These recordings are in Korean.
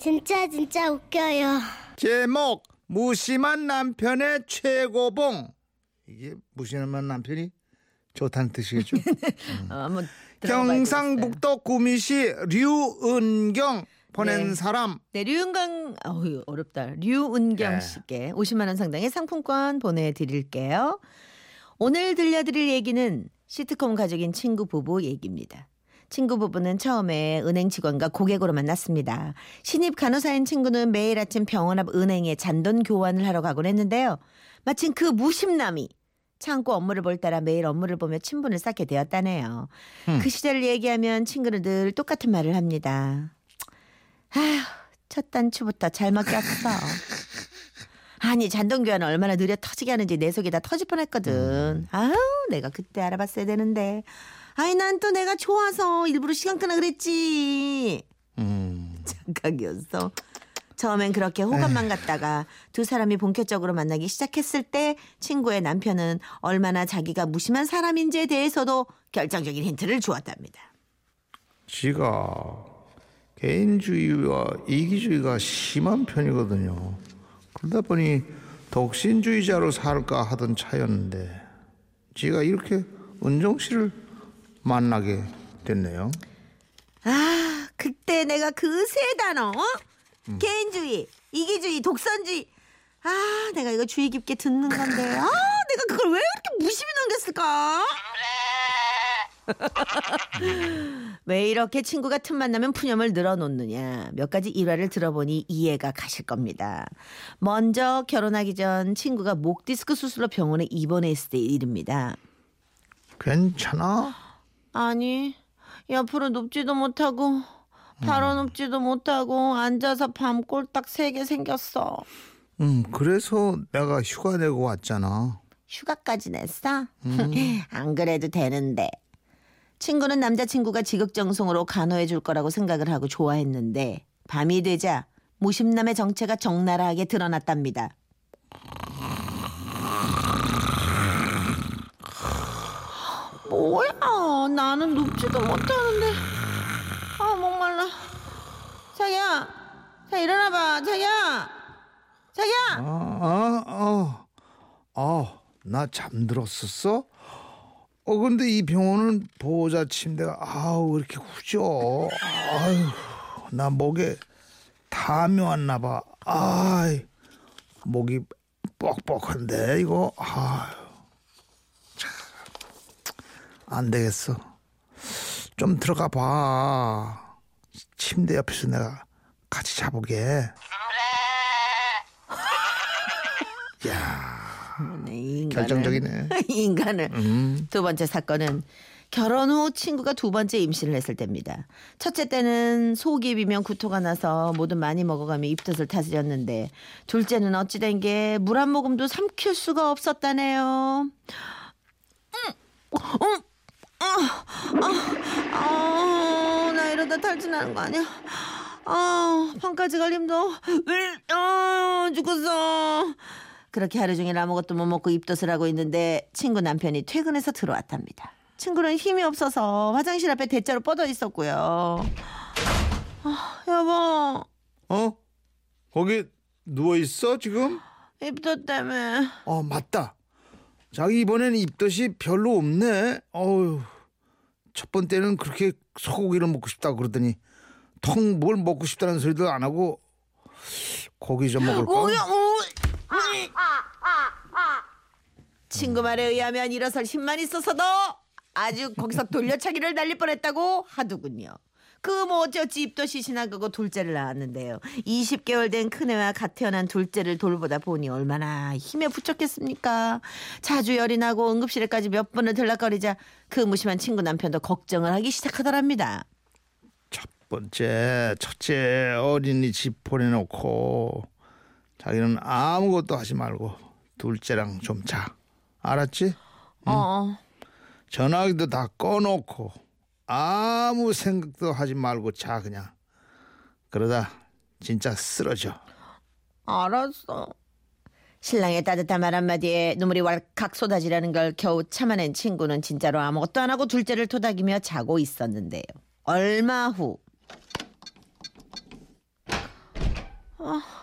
진짜 진짜 웃겨요. 제목 무심한 남편의 최고봉 이게 무심한 남편이 좋다는 뜻이겠죠? 어, 들어가 봐야 경상북도 구미시 류은경 보낸 네. 사람 네, 류은경 어휴, 어렵다. 류은경 네. 씨께 50만 원 상당의 상품권 보내 드릴게요. 오늘 들려드릴 얘기는 시트콤 가족인 친구 부부 얘기입니다. 친구 부부는 처음에 은행 직원과 고객으로 만났습니다. 신입 간호사인 친구는 매일 아침 병원 앞 은행에 잔돈 교환을 하러 가곤 했는데요. 마침 그 무심남이 창고 업무를 볼 따라 매일 업무를 보며 친분을 쌓게 되었다네요. 그 시절을 얘기하면 친구는 늘 똑같은 말을 합니다. 아휴, 첫 단추부터 잘 먹였어. 아니 잔돈 교환을 얼마나 느려 터지게 하는지 내 속이 다 터질 뻔했거든. 아우 내가 그때 알아봤어야 되는데. 아니 난또 내가 좋아서 일부러 시간 끄나 그랬지. 음, 착각이었어. 처음엔 그렇게 호감만 갖다가 두 사람이 본격적으로 만나기 시작했을 때 친구의 남편은 얼마나 자기가 무심한 사람인지에 대해서도 결정적인 힌트를 주었답니다. 지가 개인주의와 이기주의가 심한 편이거든요. 그러다 보니 독신주의자로 살까 하던 차였는데 지가 이렇게 은정 씨를 만나게 됐네요. 아, 그때 내가 그 세 단어, 어? 개인주의, 이기주의, 독선주의. 아, 내가 이거 주의 깊게 듣는 건데. 아, 내가 그걸 왜 이렇게 무심히 넘겼을까? 왜 이렇게 친구가 틈만 나면 푸념을 늘어놓느냐. 몇 가지 일화를 들어보니 이해가 가실 겁니다. 먼저 결혼하기 전 친구가 목 디스크 수술로 병원에 입원했을 때 일입니다. 괜찮아? 아니 옆으로 눕지도 못하고 바로 눕지도 못하고 앉아서 밤 꼴딱 세게 생겼어. 음, 그래서 내가 휴가 내고 왔잖아. 휴가까지 냈어? 안 그래도 되는데. 친구는 남자친구가 지극정성으로 간호해 줄 거라고 생각을 하고 좋아했는데 밤이 되자 무심남의 정체가 적나라하게 드러났답니다 뭐야 나는 눕지도 못하는데 아 목말라 자기야 자 일어나봐 자기야 자기야 아, 아, 어, 아, 나 잠들었었어? 어, 근데 이 병원은 보호자 침대가 아우 왜 이렇게 후져? 아유, 나 목에 담이 왔나 봐. 아이, 목이 뻑뻑한데 이거 아유, 참, 안 되겠어. 좀 들어가 봐. 침대 옆에서 내가 같이 자보게. 야, 인간은- 결정적이네. 이 인간을 음. 두 번째 사건은 결혼 후 친구가 두 번째 임신을 했을 때입니다. 첫째 때는 속이 비면 구토가 나서 뭐든 많이 먹어가며 입덧을 다스렸는데 둘째는 어찌된 게 물 한 모금도 삼킬 수가 없었다네요. 음, 음, 아, 아, 이러다 탈진하는 거 아니야? 아, 방까지 갈 힘도, 아, 죽었어. 그렇게 하루 종일 아무것도 못 먹고 입덧을 하고 있는데 친구 남편이 퇴근해서 들어왔답니다. 친구는 힘이 없어서 화장실 앞에 대자로 뻗어 있었고요. 아, 여보, 어? 거기 누워 있어 지금? 입덧 때문에. 어 맞다. 자기 이번에는 입덧이 별로 없네. 어우 첫 번째는 그렇게 소고기를 먹고 싶다 그러더니 통 뭘 먹고 싶다는 소리도 안 하고 고기 좀 먹을까? 뭐야, 어. 친구 말에 의하면 일어설 힘만 있어서도 아주 거기서 돌려차기를 날릴 뻔했다고 하더군요. 그 뭐 어찌어찌 입덧이 지나가고 둘째를 낳았는데요. 20개월 된 큰애와 갓 태어난 둘째를 돌보다 보니 얼마나 힘에 부족했습니까? 자주 열이 나고 응급실에까지 몇 번을 들락거리자 그 무심한 친구 남편도 걱정을 하기 시작하더랍니다. 첫 번째 첫째 어린이집 보내놓고 자기는 아무것도 하지 말고 둘째랑 좀 자. 알았지? 어, 전화기도 다 꺼놓고 아무 생각도 하지 말고 자 그냥 그러다 진짜 쓰러져 알았어. 신랑의 따뜻한 말 한마디에 눈물이 왈칵 쏟아지라는 걸 겨우 참아낸 친구는 진짜로 아무것도 안 하고 둘째를 토닥이며 자고 있었는데요. 얼마 후.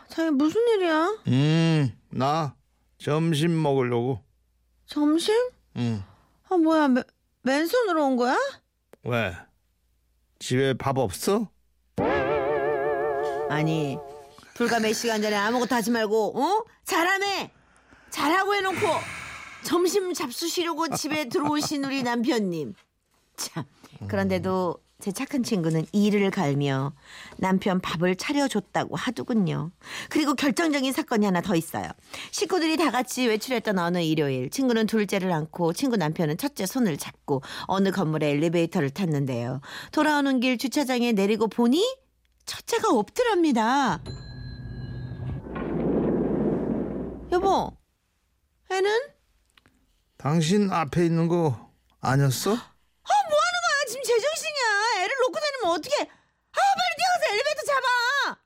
자기 무슨 일이야? 음, 나 점심 먹으려고. 점심? 응. 아 뭐야 맨, 맨손으로 온 거야? 왜? 집에 밥 없어? 아니 불과 몇 시간 전에 아무것도 하지 말고 어? 잘하네 잘하고 해놓고 점심 잡수시려고 집에 들어오신 우리 남편님 참 그런데도 제 착한 친구는 이를 갈며 남편 밥을 차려줬다고 하더군요. 그리고 결정적인 사건이 하나 더 있어요. 식구들이 다 같이 외출했던 어느 일요일 친구는 둘째를 안고 친구 남편은 첫째 손을 잡고 어느 건물의 엘리베이터를 탔는데요. 돌아오는 길 주차장에 내리고 보니 첫째가 없더랍니다. 여보, 애는? 당신 앞에 있는 거 아니었어? 아, 뭐 하는 거야? 지금 제정신이야. 다니면 어떡해. 아, 빨리 뛰어가서 엘리베이터 잡아.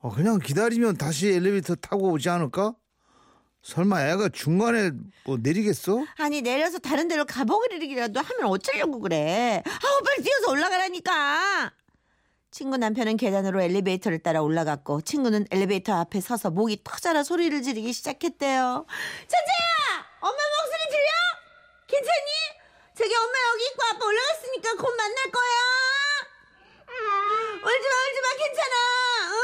어, 그냥 기다리면 다시 엘리베이터 타고 오지 않을까? 설마 애가 중간에 뭐 내리겠어? 아니, 내려서 다른 데로 가보기라도 하면 어쩌려고 그래. 아우, 빨리 뛰어서 올라가라니까. 친구 남편은 계단으로 엘리베이터를 따라 올라갔고 친구는 엘리베이터 앞에 서서 목이 터져라 소리를 지르기 시작했대요. 천재야! 엄마 목소리 들려? 괜찮니? 저기 엄마 여기 있고 아빠 올라갔으니까 곧 만날 거야. 울지 마, 울지 마, 괜찮아. 어?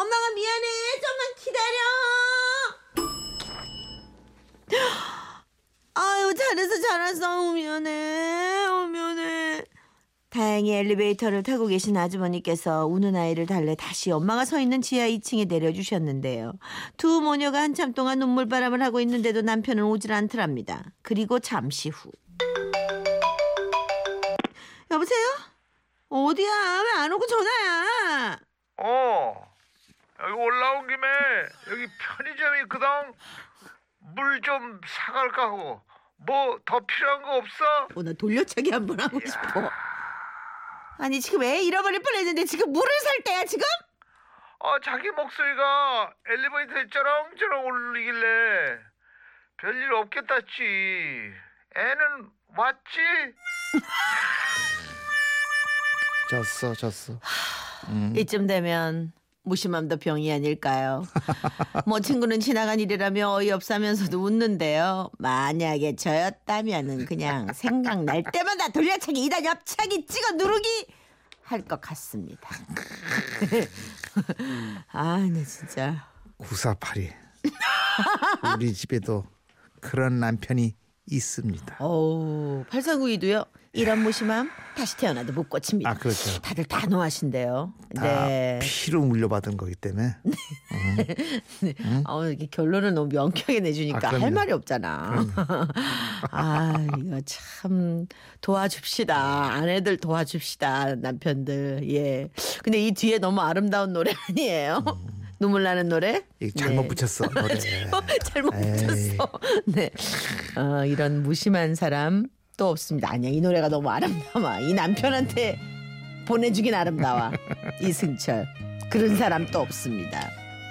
엄마가 미안해. 좀만 기다려. 아유, 잘해서 잘했어. 미안해. 어, 미안해. 다행히 엘리베이터를 타고 계신 아주머니께서 우는 아이를 달래 다시 엄마가 서 있는 지하 2층에 내려주셨는데요. 두 모녀가 한참 동안 눈물바람을 하고 있는데도 남편은 오질 않더랍니다. 그리고 잠시 후. 여보세요? 어디야? 왜 안 오고 전화야? 어 여기 올라온 김에 여기 편의점 있거든 물 좀 사갈까 하고 뭐 더 필요한 거 없어? 어, 나 돌려차기 한 번 하고 싶어. 아니 지금 애 잃어버릴 뻔했는데 지금 물을 살 때야 지금? 어 자기 목소리가 엘리베이터에 쩌렁쩌렁 울리길래 별일 없겠다 했지 애는 왔지? 졌어 졌어 이쯤 되면 무심함도 병이 아닐까요? 뭐 친구는 지나간 일이라며 어이없사면서도 웃는데요. 만약에 저였다면은 그냥 생각날 때마다 돌려차기 이단 옆차기 찍어 누르기 할 것 같습니다. 아, 네 진짜. 9482 우리 집에도 그런 남편이 있습니다 어우, 8492도요. 이런 무심함 다시 태어나도 못 고칩니다. 아 그렇죠 다들 단호하신데요. 다 네. 피로 물려받은 거기 때문에 어, 이게 결론을 너무 명쾌하게 내주니까 아. 할 말이 없잖아. 아, 이거 참 도와줍시다. 아내들 도와줍시다. 남편들. 예. 근데 이 뒤에 너무 아름다운 노래 아니에요? 눈물 나는 노래? 이 잘못 네. 붙였어 노래 잘못 에이. 붙였어. 네. 어, 이런 무심한 사람 또 없습니다. 아니야. 이 노래가 너무 아름다워. 이 남편한테 보내주긴 아름다워. 이승철. 그런 사람 또 없습니다.